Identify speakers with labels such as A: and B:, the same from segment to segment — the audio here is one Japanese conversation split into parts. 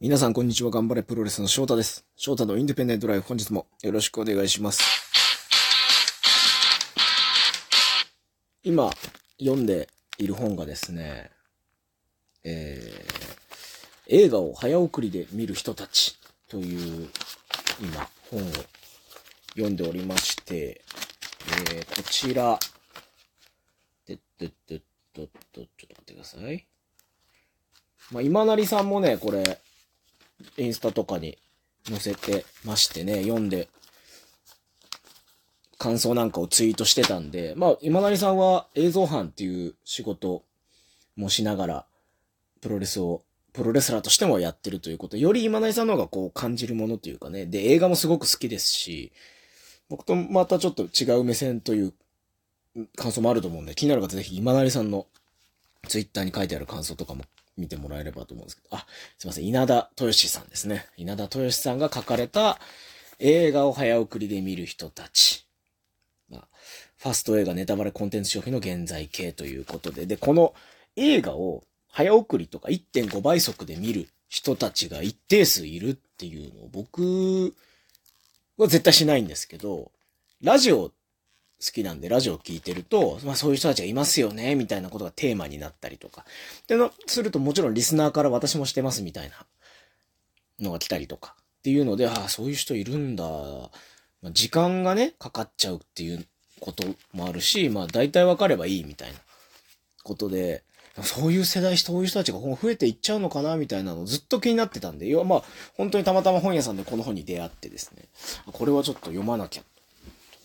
A: 皆さんこんにちは。頑張れプロレスの翔太です。翔太のインディペンデントライフ本日もよろしくお願いします。今読んでいる本がですね、えー、映画を早送りで見る人たちという今本を読んでおりまして、えー、こちら、でっでで、ちょっと待ってください。まあ、今成さんもね、これ、インスタとかに載せてましてね、読んで、感想なんかをツイートしてたんで、まあ、今成さんは映像班っていう仕事もしながら、プロレスを、プロレスラーとしてもやってるということ、より今成さんの方がこう感じるものというかね、で、映画もすごく好きですし、僕とまたちょっと違う目線という感想もあると思うんで、気になる方ぜひ今成さんのツイッターに書いてある感想とかも見てもらえればと思うんですけど、あ、すいません、稲田豊志さんですね。稲田豊志さんが書かれた映画を早送りで見る人たち。まあ、ファスト映画ネタバレコンテンツ消費の現在形ということで、で、この映画を早送りとか1.5倍速で見る人たちが一定数いるっていうのを僕は絶対しないんですけど、ラジオ好きなんでラジオを聞いてると、まあそういう人たちがいますよね、みたいなことがテーマになったりとか。での、するともちろんリスナーから私もしてますみたいなのが来たりとか。っていうので、ああ、そういう人いるんだ。まあ、時間がね、かかっちゃうっていうこともあるし、まあ大体わかればいいみたいなことで、そういう世代、そういう人たちが今後増えていっちゃうのかなみたいなのずっと気になってたんで、要はまあ、本当にたまたま本屋さんでこの本に出会ってですね、これはちょっと読まなきゃ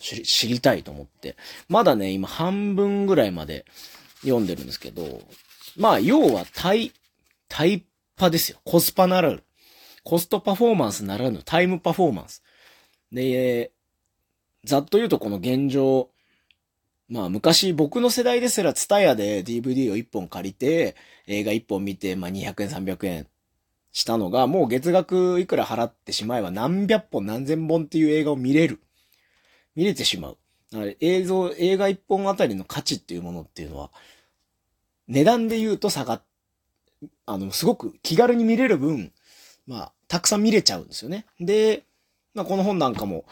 A: 知りたいと思って。まだね、今半分ぐらいまで読んでるんですけど、まあ、要はタイ、タイパですよ。コスパならぬ。コストパフォーマンスならぬタイムパフォーマンス。で、ざっと言うとこの現状、まあ昔僕の世代ですらツタヤで DVD を1本借りて映画1本見てまあ200円300円したのがもう月額いくら払ってしまえば何百本何千本っていう映画を見れる。見れてしまう。だから映像、映画一本あたりの価値っていうものっていうのは、値段で言うと下がっ、あの、すごく気軽に見れる分、まあ、たくさん見れちゃうんですよね。で、まあ、この本なんかも、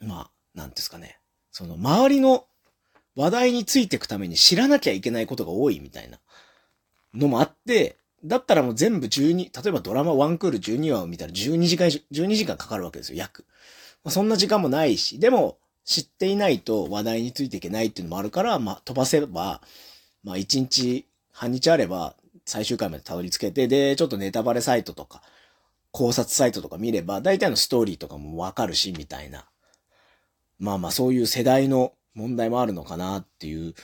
A: まあ、なんですかね。その、周りの話題についていくために知らなきゃいけないことが多いみたいなのもあって、だったらもう全部12、例えばドラマワンクール12話を見たら12時間、12時間かかるわけですよ、約。そんな時間もないし、でも知っていないと話題についていけないっていうのもあるから、まあ飛ばせば、まあ1日、半日あれば最終回までたどり着けて、で、ちょっとネタバレサイトとか、考察サイトとか見れば、大体のストーリーとかもわかるし、みたいな。まあまあそういう世代の問題もあるのかなっていう、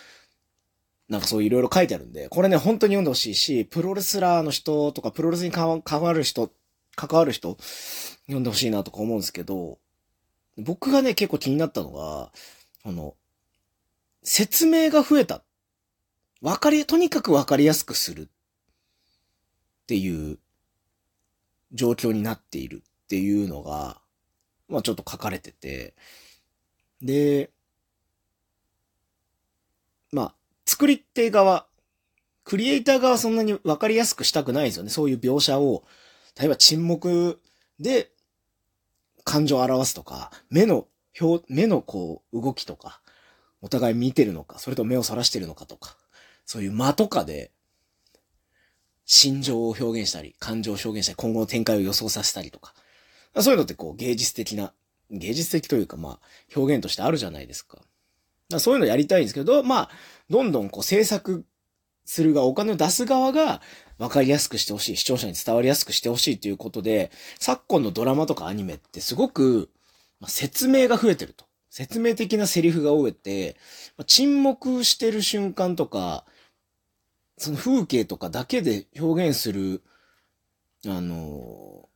A: なんかそういろいろ書いてあるんで、これね、本当に読んでほしいし、プロレスラーの人とか、プロレスに関わる人、関わる人、読んでほしいなとか思うんですけど、僕がね、結構気になったのが、あの、説明が増えた。わかり、とにかくわかりやすくする。っていう状況になっているっていうのが、まあちょっと書かれてて、で、まあ、作り手側、クリエイター側はそんなにわかりやすくしたくないですよね。そういう描写を、例えば沈黙で感情を表すとか、目の表、目のこう動きとか、お互い見てるのか、それと目をそらしてるのかとか、そういう間とかで、心情を表現したり、感情を表現したり、今後の展開を予想させたりとか。そういうのってこう芸術的な、芸術的というかまあ表現としてあるじゃないですか。かそういうのやりたいんですけど、まあ、どんどんこう制作するが、お金を出す側が分かりやすくしてほしい、視聴者に伝わりやすくしてほしいということで、昨今のドラマとかアニメってすごく、ま、説明が増えてると。説明的なセリフが多くて、ま、沈黙してる瞬間とか、その風景とかだけで表現する、あの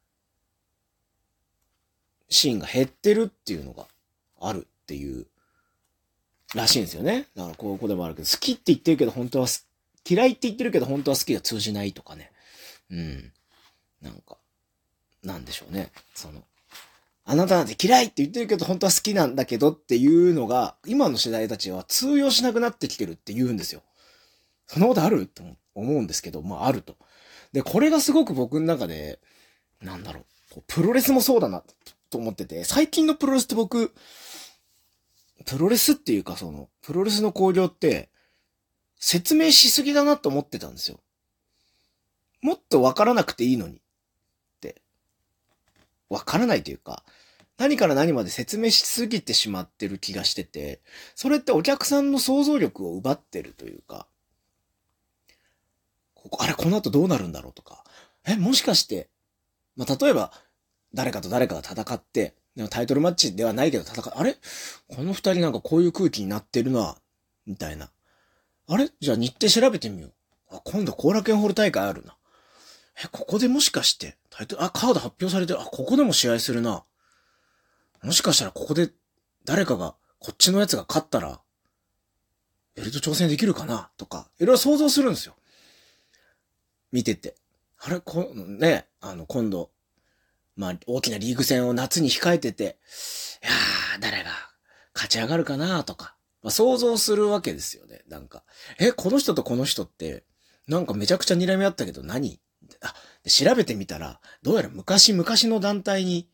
A: シーンが減ってるっていうのがあるっていう、らしいんですよね。だからここでもあるけど、好きって言ってるけど本当はす、嫌いって言ってるけど本当は好きが通じないとかね。うん。なんか、なんでしょうね。その、あなたなんて嫌いって言ってるけど本当は好きなんだけどっていうのが、今の世代たちは通用しなくなってきてるって言うんですよ。そんなことある？と思うんですけど、まああると。で、これがすごく僕の中で、なんだろう、プロレスもそうだな、と思ってて、最近のプロレスって僕、プロレスっていうかその、プロレスの興行って、説明しすぎだなと思ってたんですよ。もっとわからなくていいのに。って。わからないというか、何から何まで説明しすぎてしまってる気がしてて、それってお客さんの想像力を奪ってるというか、ここ、あれ、この後どうなるんだろうとか、え、もしかして、まあ、例えば、誰かと誰かが戦って、でもタイトルマッチではないけど戦う、あれ？この二人なんかこういう空気になってるな、みたいな。あれ？じゃあ日程調べてみよう。あ、今度後楽園ホール大会あるな。え、ここでもしかして、タイトル、あ、カード発表されてる。あ、ここでも試合するな。もしかしたらここで誰かが、こっちのやつが勝ったら、ベルト挑戦できるかな？とか、いろいろ想像するんですよ。見てて。あれ、こ、ね、あの、今度、まあ、大きなリーグ戦を夏に控えてて、いやー、誰が勝ち上がるかな？とか、まあ、想像するわけですよね。なんか、え、この人とこの人って、なんかめちゃくちゃ睨み合ったけど何？あ、調べてみたら、どうやら昔々の団体に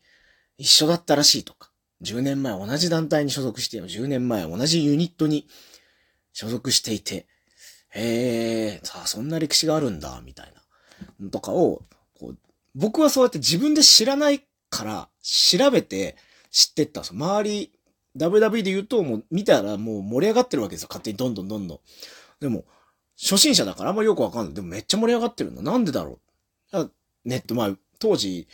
A: 一緒だったらしいとか、10年前同じ団体に所属して、10年前同じユニットに所属していて、へえ、さあ、そんな歴史があるんだ、みたいな。とかを、こう、僕はそうやって自分で知らないから調べて知ってったんです。周り、WW で言うともう見たらもう盛り上がってるわけですよ。勝手にどんどんどんどん。でも、初心者だからあんまりよくわかんない。でもめっちゃ盛り上がってるんだ。なんでだろう。ネット、まあ、当時、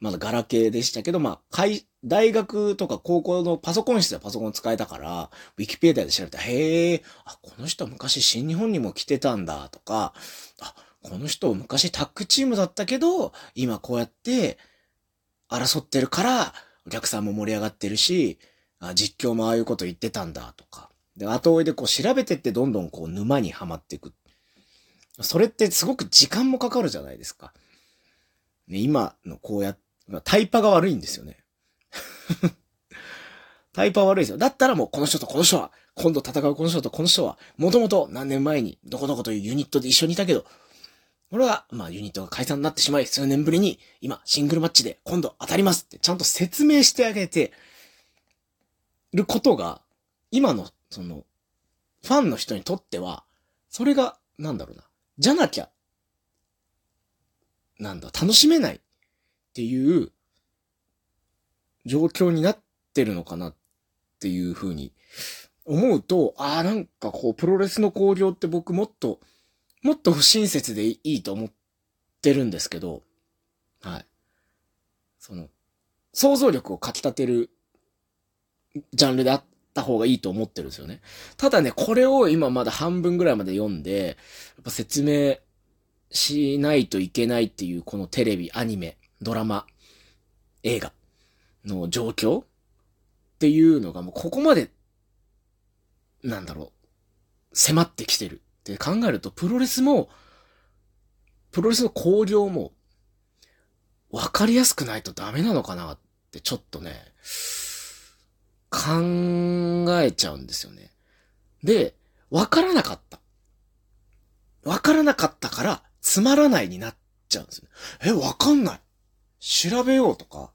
A: まだガラケーでしたけど、まあ、大学とか高校のパソコン室でパソコン使えたから、ウィキペディアで調べたら、へえ、あ、この人昔新日本にも来てたんだとか、あ、この人昔タッグチームだったけど、今こうやって争ってるから、お客さんも盛り上がってるし、あ実況もああいうこと言ってたんだとか。で、後追いでこう調べてってどんどんこう沼にはまっていく。それってすごく時間もかかるじゃないですか。ね、今のこうや、タイパが悪いんですよね。タイパ悪いですよ。だったらもうこの人とこの人は、今度戦うこの人とこの人は、もともと何年前にどこどこというユニットで一緒にいたけど、俺は、まあユニットが解散になってしまい、数年ぶりに今シングルマッチで今度当たりますってちゃんと説明してあげてることが、今の、その、ファンの人にとっては、それが、なんだろうな。じゃなきゃ、なんだ、楽しめないっていう状況になってるのかなっていうふうに思うと、ああ、なんかこう、プロレスの興行って僕もっと、もっと不親切でいいと思ってるんですけど、はい。その、想像力をかき立てるジャンルであった方がいいと思ってるんですよね。ただね、これを今まだ半分ぐらいまで読んで、やっぱ説明しないといけないっていうこのテレビ、アニメ、ドラマ、映画の状況っていうのがもうここまで、なんだろう、迫ってきてるって考えると、プロレスも、プロレスの興行も、わかりやすくないとダメなのかなってちょっとね、考えちゃうんですよね。で、わからなかった。わからなかったから、つまらないになっちゃうんですよ。え、わかんない。調べようとか。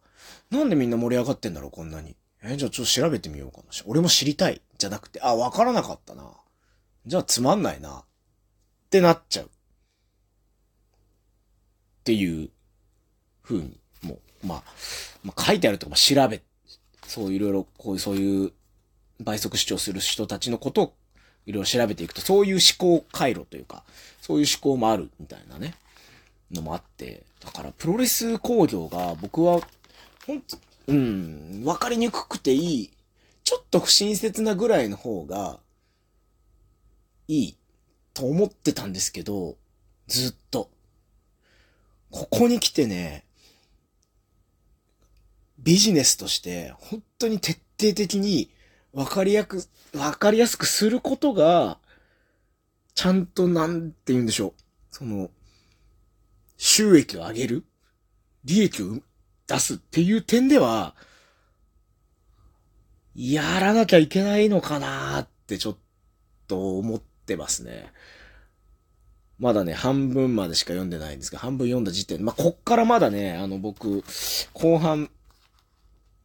A: なんでみんな盛り上がってんだろう、こんなに。え、じゃあちょっと調べてみようかな。俺も知りたい。じゃなくて、あ、わからなかったな。じゃあつまんないな。ってなっちゃう。っていう風に、もう、まあ、まあ、書いてあるとか、まあ、調べそういろいろ、こういう、そういう倍速視聴する人たちのことをいろいろ調べていくと、そういう思考回路というか、そういう思考もあるみたいなね、のもあって、だからプロレス工業が僕は、ほんと、うん、わかりにくくていい、ちょっと不親切なぐらいの方が、いい、と思ってたんですけど、ずっと。ここに来てね、ビジネスとして、本当に徹底的に分かりやく、分かりやすくすることが、ちゃんとなんて言うんでしょう。その、収益を上げる利益を出すっていう点では、やらなきゃいけないのかなってちょっと思ってますね。まだね、半分までしか読んでないんですけど、半分読んだ時点まあ、こっからまだね、あの、僕、後半、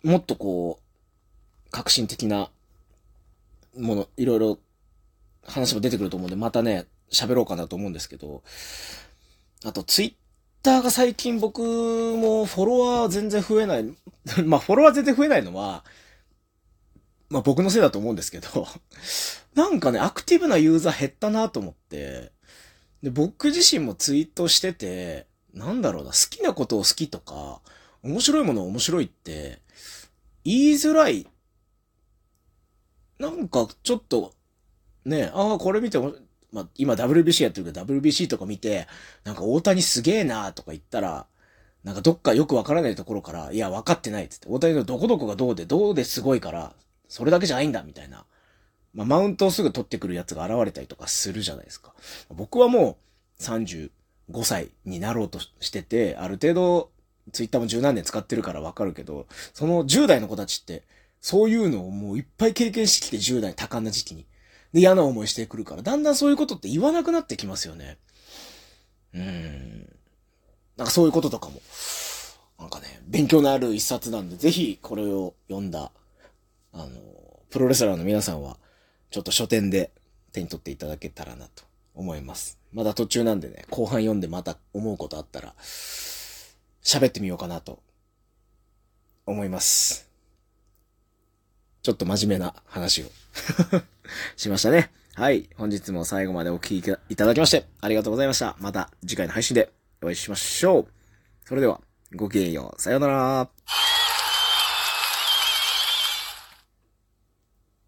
A: もっとこう、革新的なもの、いろいろ話も出てくると思うんで、またね、喋ろうかなと思うんですけど、あと、ツイッターが最近僕もフォロワー全然増えない。まあ、フォロワー全然増えないのは、まあ僕のせいだと思うんですけど、なんかね、アクティブなユーザー減ったなと思って、で、僕自身もツイートしてて、なんだろうな、好きなことを好きとか、面白いもの面白いって、言いづらい。なんかちょっと、ね、ああ、これ見て、まあ、今 WBC やってるけど WBC とか見て、なんか大谷すげえなーとか言ったら、なんかどっかよくわからないところから、いや、分かってないっつって、大谷のどこどこがどうで、どうですごいから、それだけじゃないんだ、みたいな。まあ、マウントをすぐ取ってくるやつが現れたりとかするじゃないですか。僕はもう35歳になろうとしてて、ある程度、ツイッターも十何年使ってるからわかるけど、その10代の子たちって、そういうのをもういっぱい経験してきて10代多感な時期に。で、嫌な思いしてくるから、だんだんそういうことって言わなくなってきますよね。うーん。なんかそういうこととかも、なんかね、勉強のある一冊なんで、ぜひこれを読んだ、あの、プロレスラーの皆さんは、ちょっと書店で手に取っていただけたらなと思います。まだ途中なんでね、後半読んでまた思うことあったら、喋ってみようかなと思います。ちょっと真面目な話を しましたね。はい。本日も最後までお聴きいただきまして、ありがとうございました。また次回の配信でお会いしましょう。それでは、ごきげんよう。さようなら。